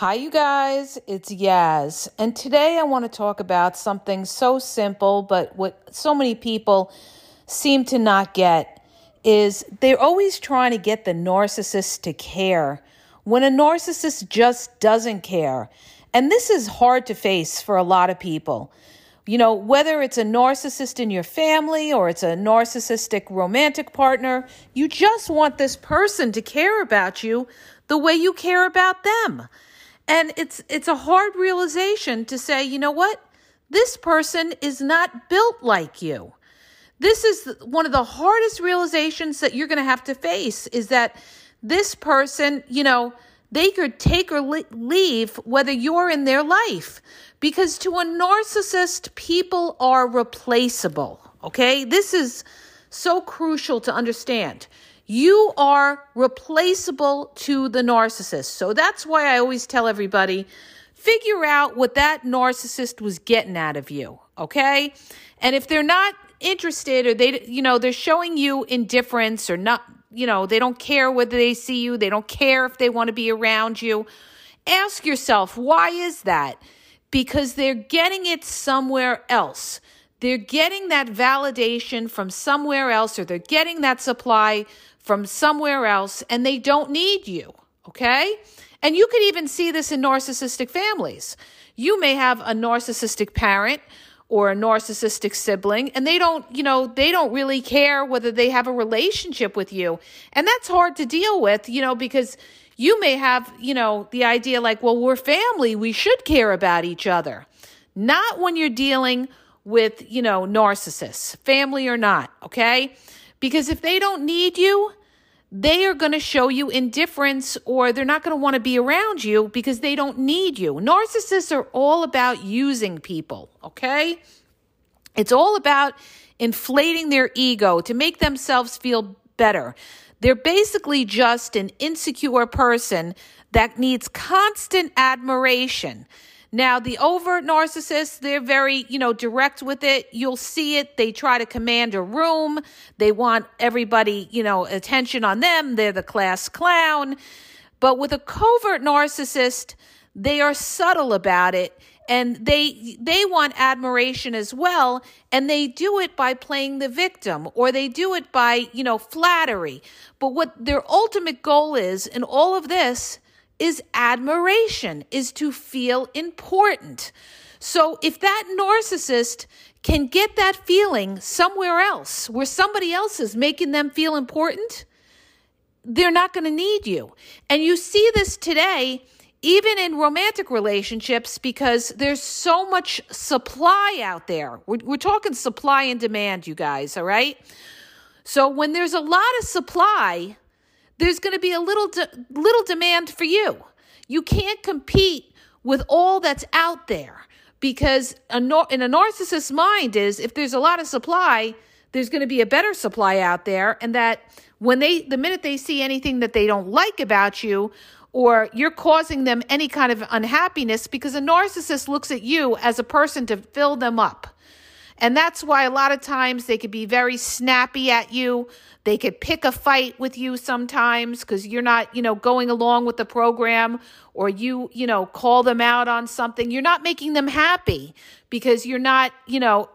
Hi, you guys, it's Yaz, and today I want to talk about something so simple, but what so many people seem to not get is they're always trying to get the narcissist to care when a narcissist just doesn't care. And this is hard to face for a lot of people. You know, whether it's a narcissist in your family or it's a narcissistic romantic partner, you just want this person to care about you the way you care about them. And it's it's a hard realization to say, you know what? This person is not built like you. This is one of the hardest realizations that you're going to have to face is that this person, you know, they could take or leave whether you're in their life. Because to a narcissist, people are replaceable. Okay? This is so crucial to understand. You are replaceable to the narcissist. So that's why I always tell everybody figure out what that narcissist was getting out of you, okay? And if they're not interested or they you know, they're showing you indifference or not, you know, they don't care whether they see you, they don't care if they want to be around you. Ask yourself, why is that? Because they're getting it somewhere else. They're getting that validation from somewhere else or they're getting that supply from somewhere else and they don't need you. Okay. And you could even see this in narcissistic families. You may have a narcissistic parent or a narcissistic sibling and they don't, you know, they don't really care whether they have a relationship with you. And that's hard to deal with, you know, because you may have, you know, the idea like, well, we're family, we should care about each other. Not when you're dealing with, you know, narcissists, family or not, okay? Because if they don't need you, they are going to show you indifference or they're not going to want to be around you because they don't need you. Narcissists are all about using people, okay? It's all about inflating their ego to make themselves feel better. They're basically just an insecure person that needs constant admiration. Now, the overt narcissists, they're very, you know, direct with it. You'll see it. They try to command a room. They want everybody, you know, attention on them. They're the class clown. But with a covert narcissist, they are subtle about it and they they want admiration as well and they do it by playing the victim or they do it by you know flattery but what their ultimate goal is in all of this is admiration, is to feel important. So if that narcissist can get that feeling somewhere else, where somebody else is making them feel important, they're not going to need you. And you see this today even in romantic relationships because there's so much supply out there. We're, we're talking supply and demand, you guys, all right? So when there's a lot of supply, there's going to be a little de- little demand for you. You can't compete with all that's out there because a nar- in a narcissist's mind is if there's a lot of supply, there's going to be a better supply out there and that when they the minute they see anything that they don't like about you or you're causing them any kind of unhappiness because a narcissist looks at you as a person to fill them up. And that's why a lot of times they could be very snappy at you. They could pick a fight with you sometimes because you're not, you know, going along with the program or you, you know, call them out on something. You're not making them happy because you're not, you know,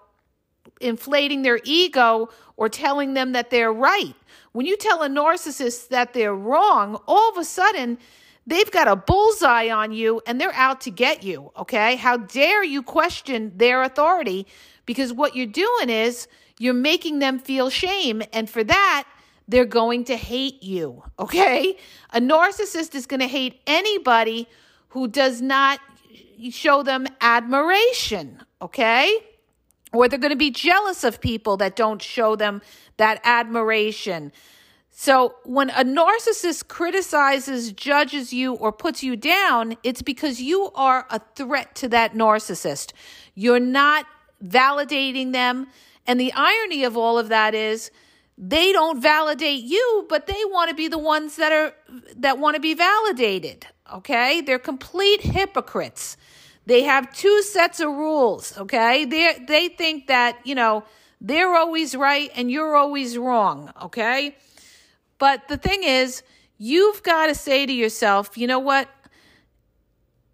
inflating their ego or telling them that they're right. When you tell a narcissist that they're wrong, all of a sudden, they've got a bullseye on you and they're out to get you. Okay. How dare you question their authority? Because what you're doing is you're making them feel shame. And for that, they're going to hate you. Okay. A narcissist is going to hate anybody who does not show them admiration. Okay. Or they're going to be jealous of people that don't show them that admiration. So when a narcissist criticizes, judges you, or puts you down, it's because you are a threat to that narcissist. You're not validating them. And the irony of all of that is they don't validate you, but they want to be the ones that are that want to be validated. Okay? They're complete hypocrites. They have two sets of rules, okay? They they think that, you know, they're always right and you're always wrong, okay? But the thing is, you've got to say to yourself, you know what?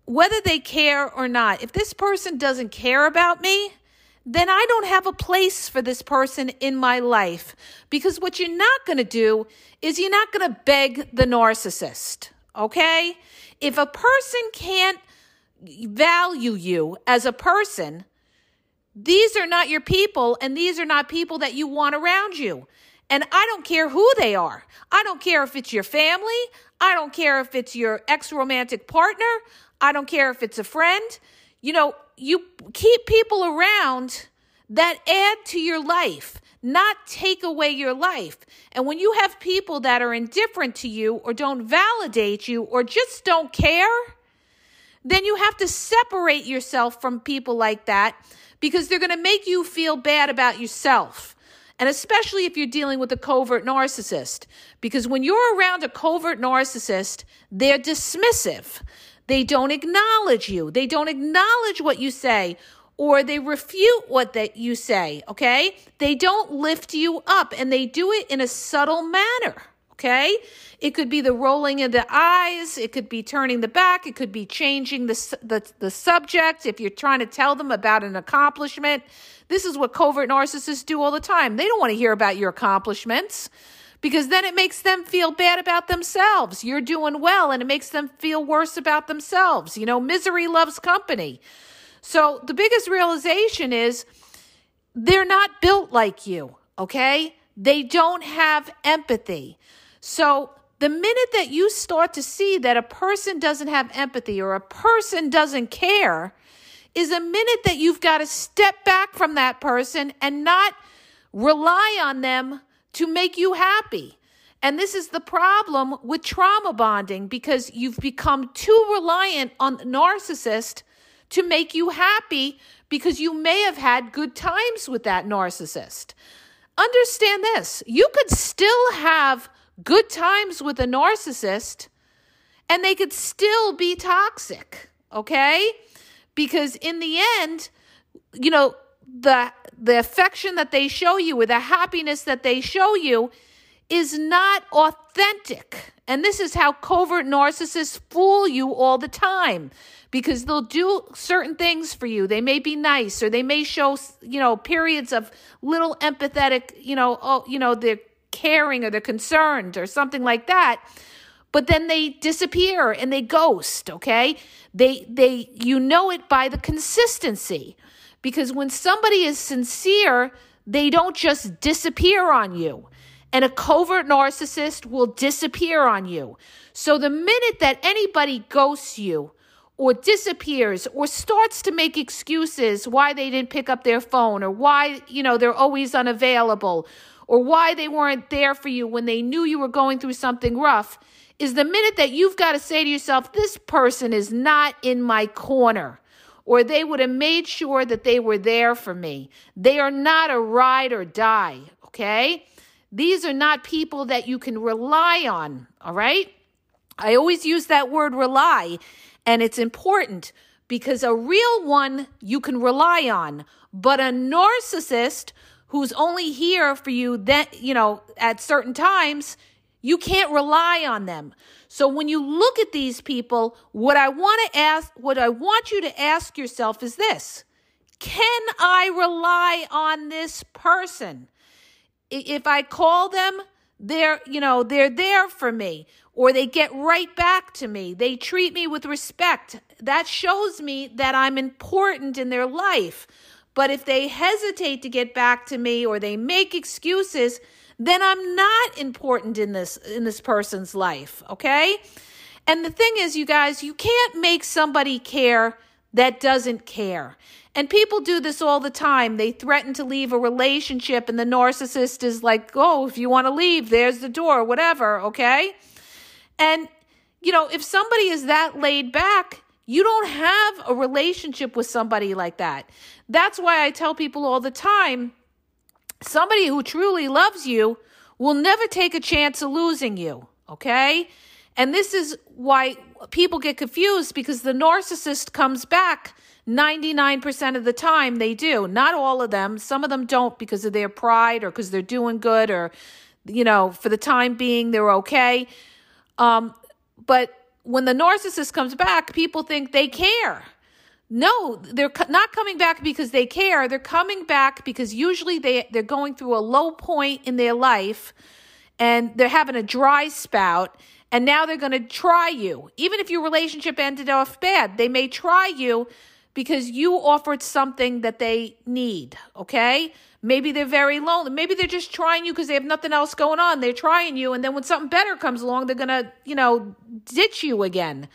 whether they care or not, if this person doesn't care about me, then I don't have a place for this person in my life. Because what you're not going to do is you're not going to beg the narcissist, okay? If a person can't value you as a person, these are not your people, and these are not people that you want around you. And I don't care who they are. I don't care if it's your family. I don't care if it's your ex romantic partner. I don't care if it's a friend. You know, you keep people around that add to your life, not take away your life. And when you have people that are indifferent to you or don't validate you or just don't care, then you have to separate yourself from people like that because they're going to make you feel bad about yourself. And especially if you're dealing with a covert narcissist, because when you're around a covert narcissist, they're dismissive. They don't acknowledge you. They don't acknowledge what you say or they refute what that you say, okay? They don't lift you up and they do it in a subtle manner, okay? It could be the rolling of the eyes, it could be turning the back, it could be changing the, the, the subject if you're trying to tell them about an accomplishment. This is what covert narcissists do all the time. They don't want to hear about your accomplishments because then it makes them feel bad about themselves. You're doing well and it makes them feel worse about themselves. You know, misery loves company. So the biggest realization is they're not built like you, okay? They don't have empathy. So the minute that you start to see that a person doesn't have empathy or a person doesn't care, is a minute that you've got to step back from that person and not rely on them to make you happy. And this is the problem with trauma bonding because you've become too reliant on the narcissist to make you happy because you may have had good times with that narcissist. Understand this you could still have good times with a narcissist and they could still be toxic, okay? Because in the end, you know, the the affection that they show you or the happiness that they show you is not authentic. And this is how covert narcissists fool you all the time because they'll do certain things for you. They may be nice or they may show, you know, periods of little empathetic, you know, oh, you know, they're caring or they're concerned or something like that. But then they disappear and they ghost, okay? They they you know it by the consistency. Because when somebody is sincere, they don't just disappear on you. And a covert narcissist will disappear on you. So the minute that anybody ghosts you or disappears or starts to make excuses why they didn't pick up their phone or why, you know, they're always unavailable or why they weren't there for you when they knew you were going through something rough is the minute that you've got to say to yourself, this person is not in my corner. Or they would have made sure that they were there for me. They are not a ride or die, okay? These are not people that you can rely on, all right? I always use that word rely and it's important because a real one you can rely on, but a narcissist who's only here for you that, you know, at certain times, you can't rely on them. So when you look at these people, what I want to ask, what I want you to ask yourself is this. Can I rely on this person? If I call them, they're, you know, they're there for me or they get right back to me. They treat me with respect. That shows me that I'm important in their life. But if they hesitate to get back to me or they make excuses, then I'm not important in this in this person's life, okay? And the thing is, you guys, you can't make somebody care that doesn't care. And people do this all the time. They threaten to leave a relationship, and the narcissist is like, oh, if you want to leave, there's the door, whatever, okay? And, you know, if somebody is that laid back, you don't have a relationship with somebody like that. That's why I tell people all the time somebody who truly loves you will never take a chance of losing you, okay? And this is why people get confused because the narcissist comes back 99% of the time they do. Not all of them. Some of them don't because of their pride or because they're doing good or, you know, for the time being, they're okay. Um, but when the narcissist comes back, people think they care. No, they're not coming back because they care. They're coming back because usually they they're going through a low point in their life and they're having a dry spout and now they're going to try you. Even if your relationship ended off bad, they may try you because you offered something that they need, okay? Maybe they're very lonely. Maybe they're just trying you because they have nothing else going on. They're trying you and then when something better comes along, they're going to, you know, ditch you again.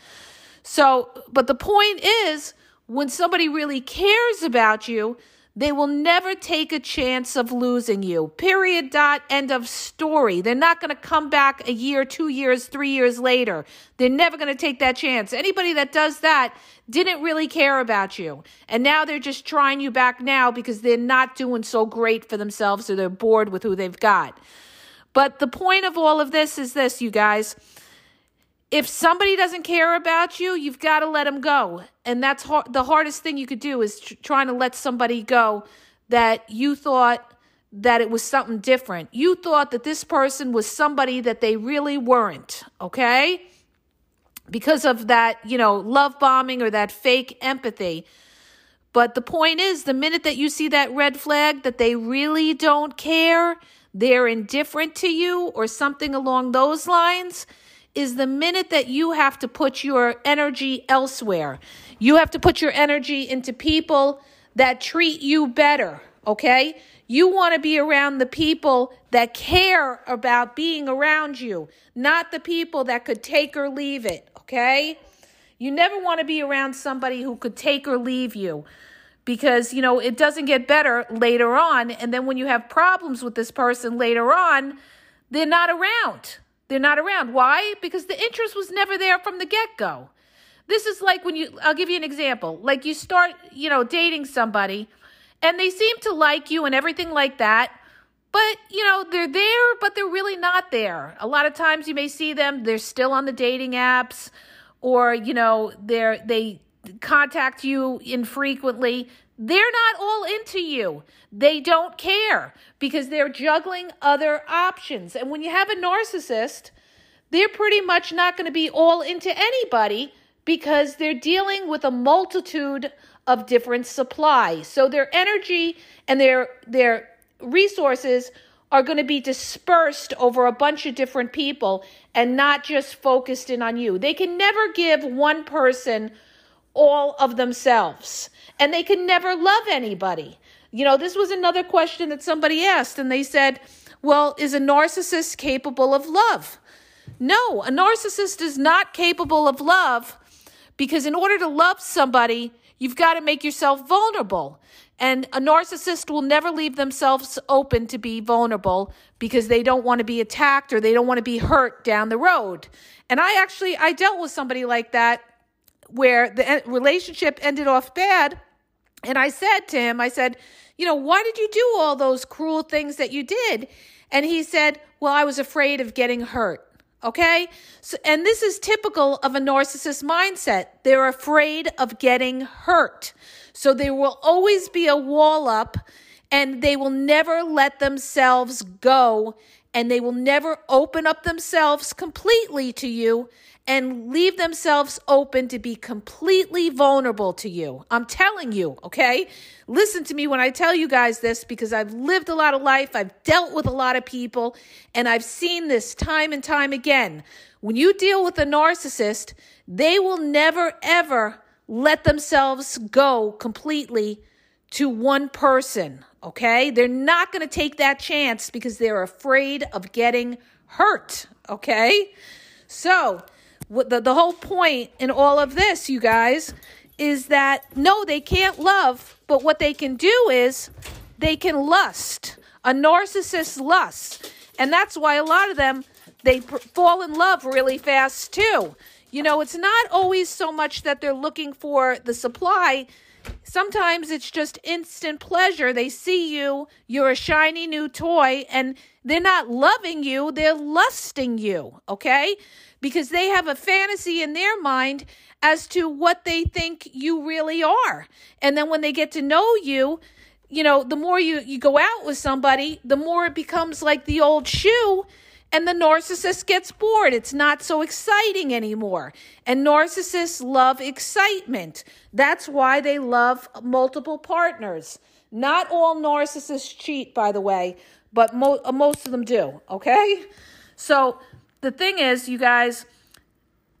So, but the point is when somebody really cares about you, they will never take a chance of losing you. Period. Dot. End of story. They're not going to come back a year, two years, three years later. They're never going to take that chance. Anybody that does that didn't really care about you. And now they're just trying you back now because they're not doing so great for themselves or they're bored with who they've got. But the point of all of this is this, you guys if somebody doesn't care about you, you've got to let them go. And that's hard, the hardest thing you could do is tr- trying to let somebody go that you thought that it was something different. You thought that this person was somebody that they really weren't, okay? Because of that, you know, love bombing or that fake empathy. But the point is, the minute that you see that red flag that they really don't care, they're indifferent to you or something along those lines, is the minute that you have to put your energy elsewhere. You have to put your energy into people that treat you better, okay? You want to be around the people that care about being around you, not the people that could take or leave it, okay? You never want to be around somebody who could take or leave you because, you know, it doesn't get better later on. And then when you have problems with this person later on, they're not around. They're not around. Why? Because the interest was never there from the get go. This is like when you, I'll give you an example. Like you start, you know, dating somebody and they seem to like you and everything like that. But, you know, they're there, but they're really not there. A lot of times you may see them, they're still on the dating apps or, you know, they're, they contact you infrequently. They're not all into you. They don't care because they're juggling other options. And when you have a narcissist, they're pretty much not going to be all into anybody because they're dealing with a multitude of different supplies. So their energy and their their resources are going to be dispersed over a bunch of different people and not just focused in on you. They can never give one person all of themselves and they can never love anybody. You know, this was another question that somebody asked, and they said, Well, is a narcissist capable of love? No, a narcissist is not capable of love because in order to love somebody, you've got to make yourself vulnerable. And a narcissist will never leave themselves open to be vulnerable because they don't want to be attacked or they don't want to be hurt down the road. And I actually I dealt with somebody like that where the relationship ended off bad. And I said to him, I said, you know, why did you do all those cruel things that you did? And he said, well, I was afraid of getting hurt. Okay. So, and this is typical of a narcissist mindset. They're afraid of getting hurt. So there will always be a wall up and they will never let themselves go and they will never open up themselves completely to you and leave themselves open to be completely vulnerable to you. I'm telling you, okay? Listen to me when I tell you guys this because I've lived a lot of life, I've dealt with a lot of people, and I've seen this time and time again. When you deal with a narcissist, they will never ever let themselves go completely to one person, okay? They're not going to take that chance because they're afraid of getting hurt, okay? So, the, the whole point in all of this, you guys, is that no, they can't love, but what they can do is they can lust. A narcissist lusts. And that's why a lot of them, they fall in love really fast too. You know, it's not always so much that they're looking for the supply. Sometimes it's just instant pleasure. They see you, you're a shiny new toy, and they're not loving you, they're lusting you, okay? because they have a fantasy in their mind as to what they think you really are. And then when they get to know you, you know, the more you, you go out with somebody, the more it becomes like the old shoe. And the narcissist gets bored. It's not so exciting anymore. And narcissists love excitement. That's why they love multiple partners. Not all narcissists cheat, by the way, but mo- uh, most of them do, okay? So the thing is, you guys,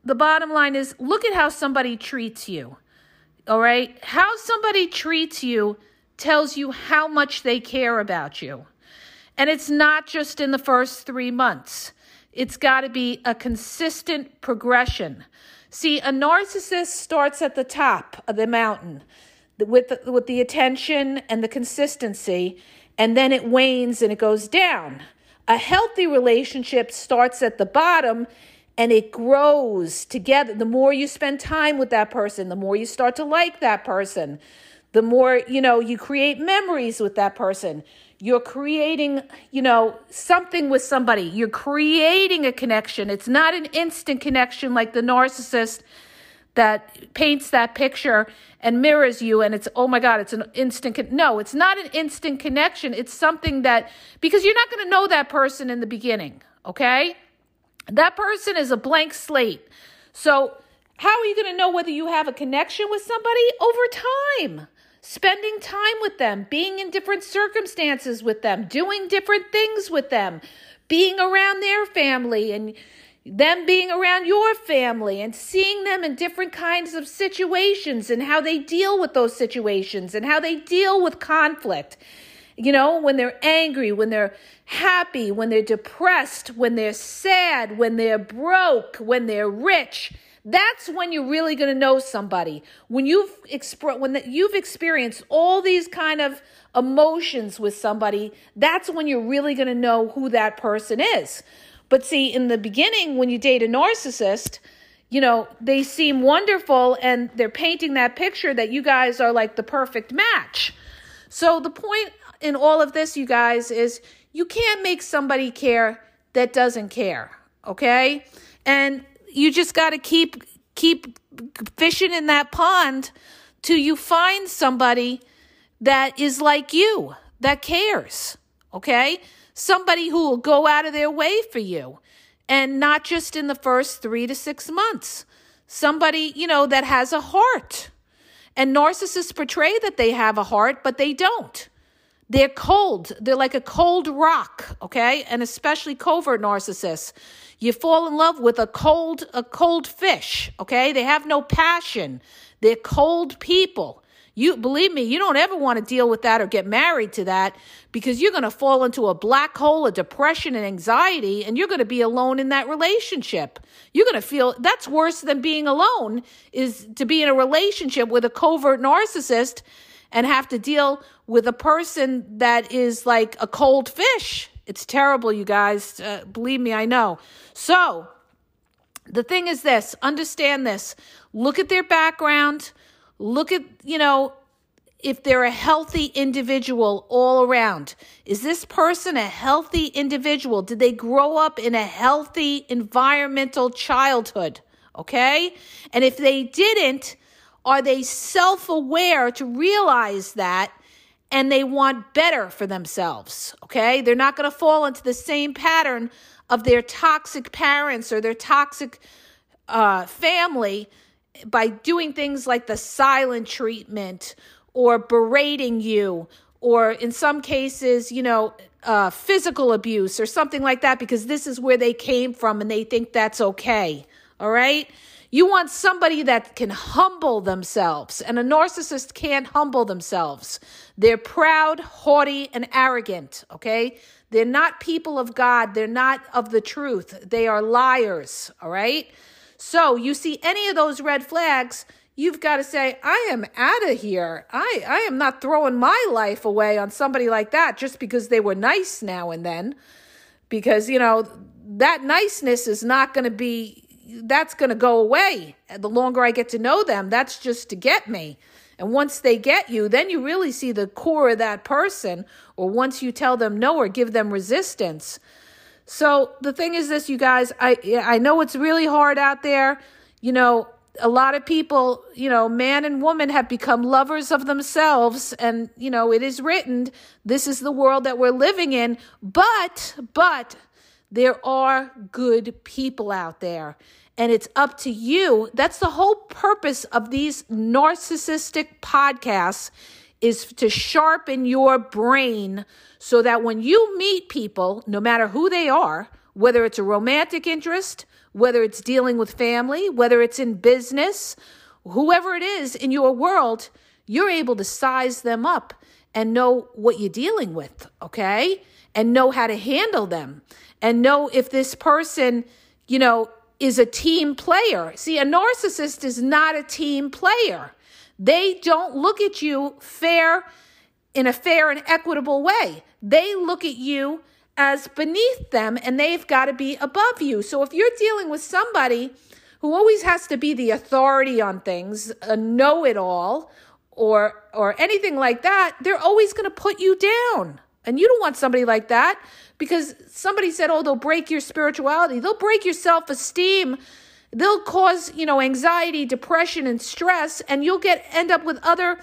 the bottom line is look at how somebody treats you, all right? How somebody treats you tells you how much they care about you. And it's not just in the first three months, it's got to be a consistent progression. See, a narcissist starts at the top of the mountain with the, with the attention and the consistency, and then it wanes and it goes down. A healthy relationship starts at the bottom and it grows together. The more you spend time with that person, the more you start to like that person, the more, you know, you create memories with that person. You're creating, you know, something with somebody. You're creating a connection. It's not an instant connection like the narcissist that paints that picture and mirrors you and it's oh my god it's an instant con- no it's not an instant connection. It's something that because you're not going to know that person in the beginning okay? That person is a blank slate. So how are you going to know whether you have a connection with somebody? Over time spending time with them being in different circumstances with them doing different things with them being around their family and them being around your family and seeing them in different kinds of situations and how they deal with those situations and how they deal with conflict. You know, when they're angry, when they're happy, when they're depressed, when they're sad, when they're broke, when they're rich. That's when you're really going to know somebody. When you've exp- when the, you've experienced all these kind of emotions with somebody, that's when you're really going to know who that person is. But see, in the beginning, when you date a narcissist, you know, they seem wonderful and they're painting that picture that you guys are like the perfect match. So the point in all of this, you guys, is you can't make somebody care that doesn't care, okay? And you just got to keep keep fishing in that pond till you find somebody that is like you, that cares, okay? somebody who will go out of their way for you and not just in the first three to six months. Somebody, you know, that has a heart. And narcissists portray that they have a heart, but they don't. They're cold. They're like a cold rock, okay? And especially covert narcissists. You fall in love with a cold a cold fish, okay? They have no passion. They're cold people. You believe me, you don't ever want to deal with that or get married to that because you're going to fall into a black hole of depression and anxiety and you're going to be alone in that relationship. You're going to feel that's worse than being alone is to be in a relationship with a covert narcissist and have to deal with a person that is like a cold fish. It's terrible, you guys. Uh, believe me, I know. So, the thing is this understand this. Look at their background Look at, you know, if they're a healthy individual all around. Is this person a healthy individual? Did they grow up in a healthy environmental childhood? Okay? And if they didn't, are they self aware to realize that and they want better for themselves? Okay? They're not going to fall into the same pattern of their toxic parents or their toxic uh, family by doing things like the silent treatment or berating you or in some cases, you know, uh, physical abuse or something like that because this is where they came from and they think that's okay. All right. You want somebody that can humble themselves, and a narcissist can't humble themselves. They're proud, haughty, and arrogant. Okay. They're not people of God. They're not of the truth. They are liars. All right. So you see any of those red flags, you've got to say, I am out of here. I, I am not throwing my life away on somebody like that just because they were nice now and then. Because, you know, that niceness is not going to be, that's going to go away. The longer I get to know them, that's just to get me. And once they get you, then you really see the core of that person. Or once you tell them no or give them resistance, so the thing is this, you guys, I I know it's really hard out there. You know, a lot of people, you know, man and woman have become lovers of themselves and, you know, it is written, this is the world that we're living in, but but There are good people out there. And it's up to you. That's the whole purpose of these narcissistic podcasts is to sharpen your brain so that when you meet people, no matter who they are, whether it's a romantic interest, whether it's dealing with family, whether it's in business, whoever it is in your world, you're able to size them up and know what you're dealing with, okay? And know how to handle them and know if this person, you know, is a team player. See, a narcissist is not a team player. They don't look at you fair in a fair and equitable way. They look at you as beneath them and they've got to be above you. So if you're dealing with somebody who always has to be the authority on things, a know-it-all or or anything like that, they're always going to put you down. And you don't want somebody like that because somebody said, "Oh, they'll break your spirituality. They'll break your self-esteem. They'll cause, you know, anxiety, depression and stress and you'll get end up with other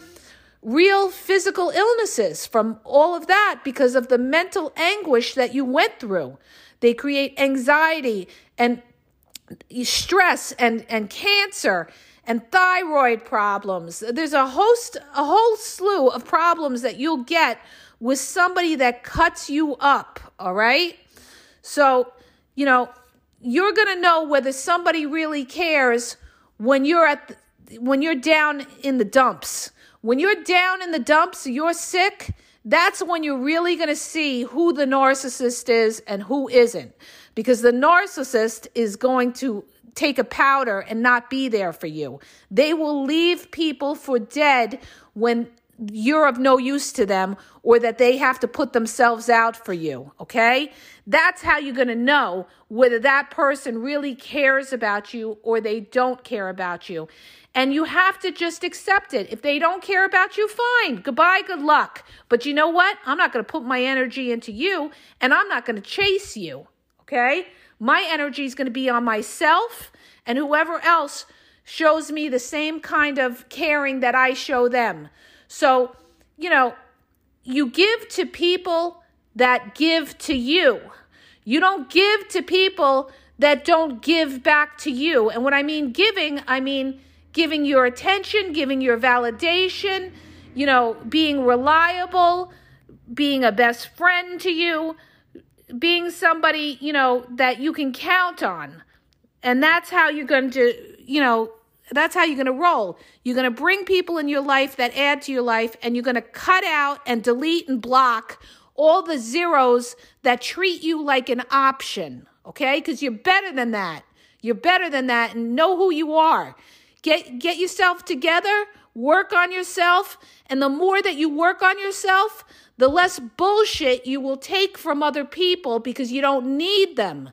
real physical illnesses from all of that because of the mental anguish that you went through. They create anxiety and stress and, and cancer and thyroid problems. There's a host, a whole slew of problems that you'll get with somebody that cuts you up. All right. So, you know, you're going to know whether somebody really cares when you're at, the, when you're down in the dumps when you're down in the dumps, you're sick, that's when you're really going to see who the narcissist is and who isn't. Because the narcissist is going to take a powder and not be there for you. They will leave people for dead when you're of no use to them or that they have to put themselves out for you, okay? That's how you're to know whether that person really cares about you or they don't care about you. And you have to just accept it. If they don't care about you, fine. Goodbye, good luck. But you know what? I'm not to put my energy into you and I'm not to chase you. Okay? My energy is to be on myself and whoever else shows me the same kind of caring that I show them. So, you know, you give to people that give to you. You don't give to people that don't give back to you. And when I mean giving, I mean giving your attention, giving your validation, you know, being reliable, being a best friend to you, being somebody, you know, that you can count on. And that's how you're going to, you know, that's how you're going to roll. You're going to bring people in your life that add to your life, and you're going to cut out and delete and block all the zeros that treat you like an option, okay? Because you're better than that. You're better than that, and know who you are. Get get yourself together, work on yourself, and the more that you work on yourself, the less bullshit you will take from other people because you don't need them.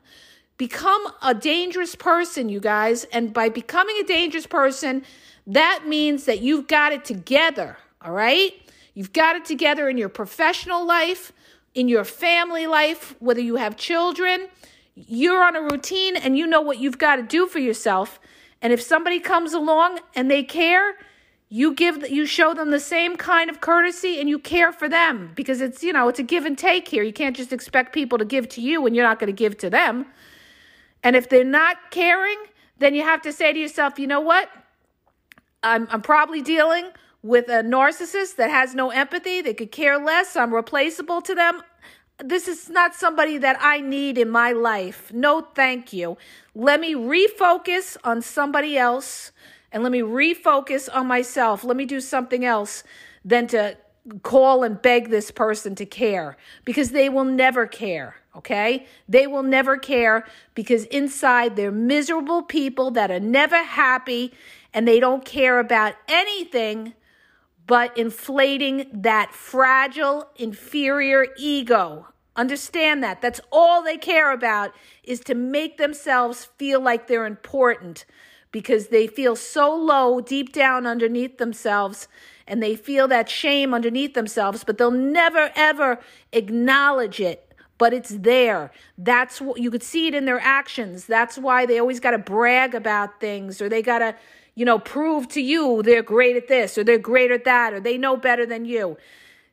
Become a dangerous person, you guys, and by becoming a dangerous person, that means that you've got it together, all right? You've got it together in your professional life, in your family life, whether you have children, you're on a routine and you know what you've got to do for yourself. And if somebody comes along and they care, you give you show them the same kind of courtesy and you care for them. Because it's you know it's a give and take here. You can't just expect people to give to you when you're not going to give to them and if they're not caring then you have to say to yourself you know what i'm, I'm probably dealing with a narcissist that has no empathy they could care less i'm replaceable to them this is not somebody that I need in my life. No, thank you. Let me refocus on somebody else and let me refocus on myself. Let me do something else than to call and beg this person to care because they will never care. Okay? They will never care because inside they're miserable people that are never happy and they don't care about anything but inflating that fragile, inferior ego. Understand that. That's all they care about is to make themselves feel like they're important because they feel so low deep down underneath themselves and they feel that shame underneath themselves, but they'll never ever acknowledge it. But it's there. That's what you could see it in their actions. That's why they always got to brag about things or they got to you know, prove to you they're great at this or they're great at that or they know better than you.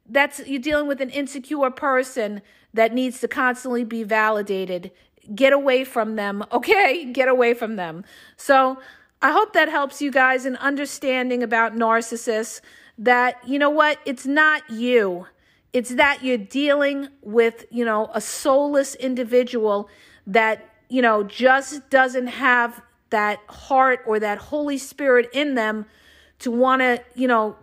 That's you're dealing with an insecure person that needs to constantly be validated. get away from them, okay? Get away from them. So I hope that helps you guys in understanding about narcissists that, you know what, it's not you. It's that you're dealing with, you know, a soulless individual that, you know, just doesn't have that heart or that Holy Spirit in them to want to, you know,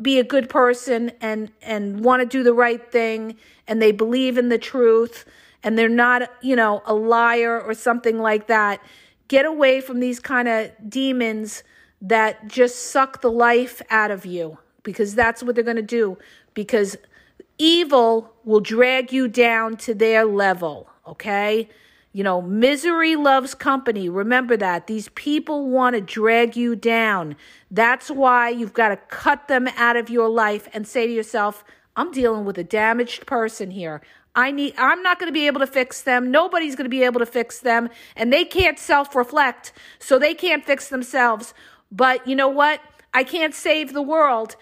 be a good person and and want to do the right thing and they believe in the truth and they're not, you know, a liar or something like that. Get away from these kind of demons that just suck the life out of you because that's what they're going to do because evil will drag you down to their level, okay? You know, misery loves company. Remember that. These people want to drag you down. That's why you've got to cut them out of your life and say to yourself, I'm dealing with a damaged person here. I need I'm not going to be able to fix them. Nobody's going to be able to fix them and they can't self-reflect. So they can't fix themselves. But you know what? I can't save the world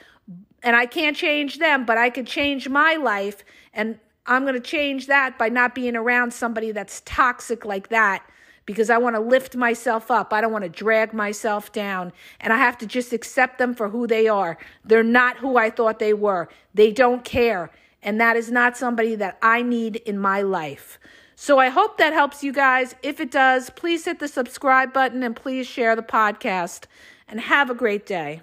and I can't change them, but I could change my life and I'm going to change that by not being around somebody that's toxic like that because I want to lift myself up. I don't want to drag myself down. And I have to just accept them for who they are. They're not who I thought they were. They don't care. And that is not somebody that I need in my life. So I hope that helps you guys. If it does, please hit the subscribe button and please share the podcast. And have a great day.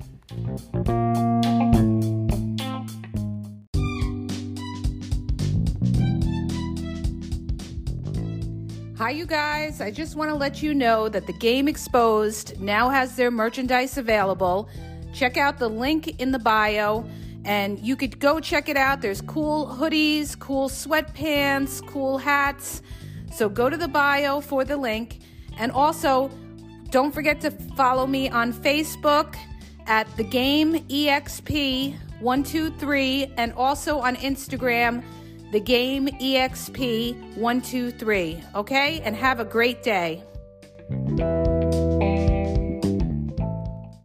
Hi, you guys. I just want to let you know that the Game Exposed now has their merchandise available. Check out the link in the bio and you could go check it out. There's cool hoodies, cool sweatpants, cool hats. So go to the bio for the link. And also, don't forget to follow me on Facebook at the game exp123 and also on Instagram the game EXP 123, okay? And have a great day.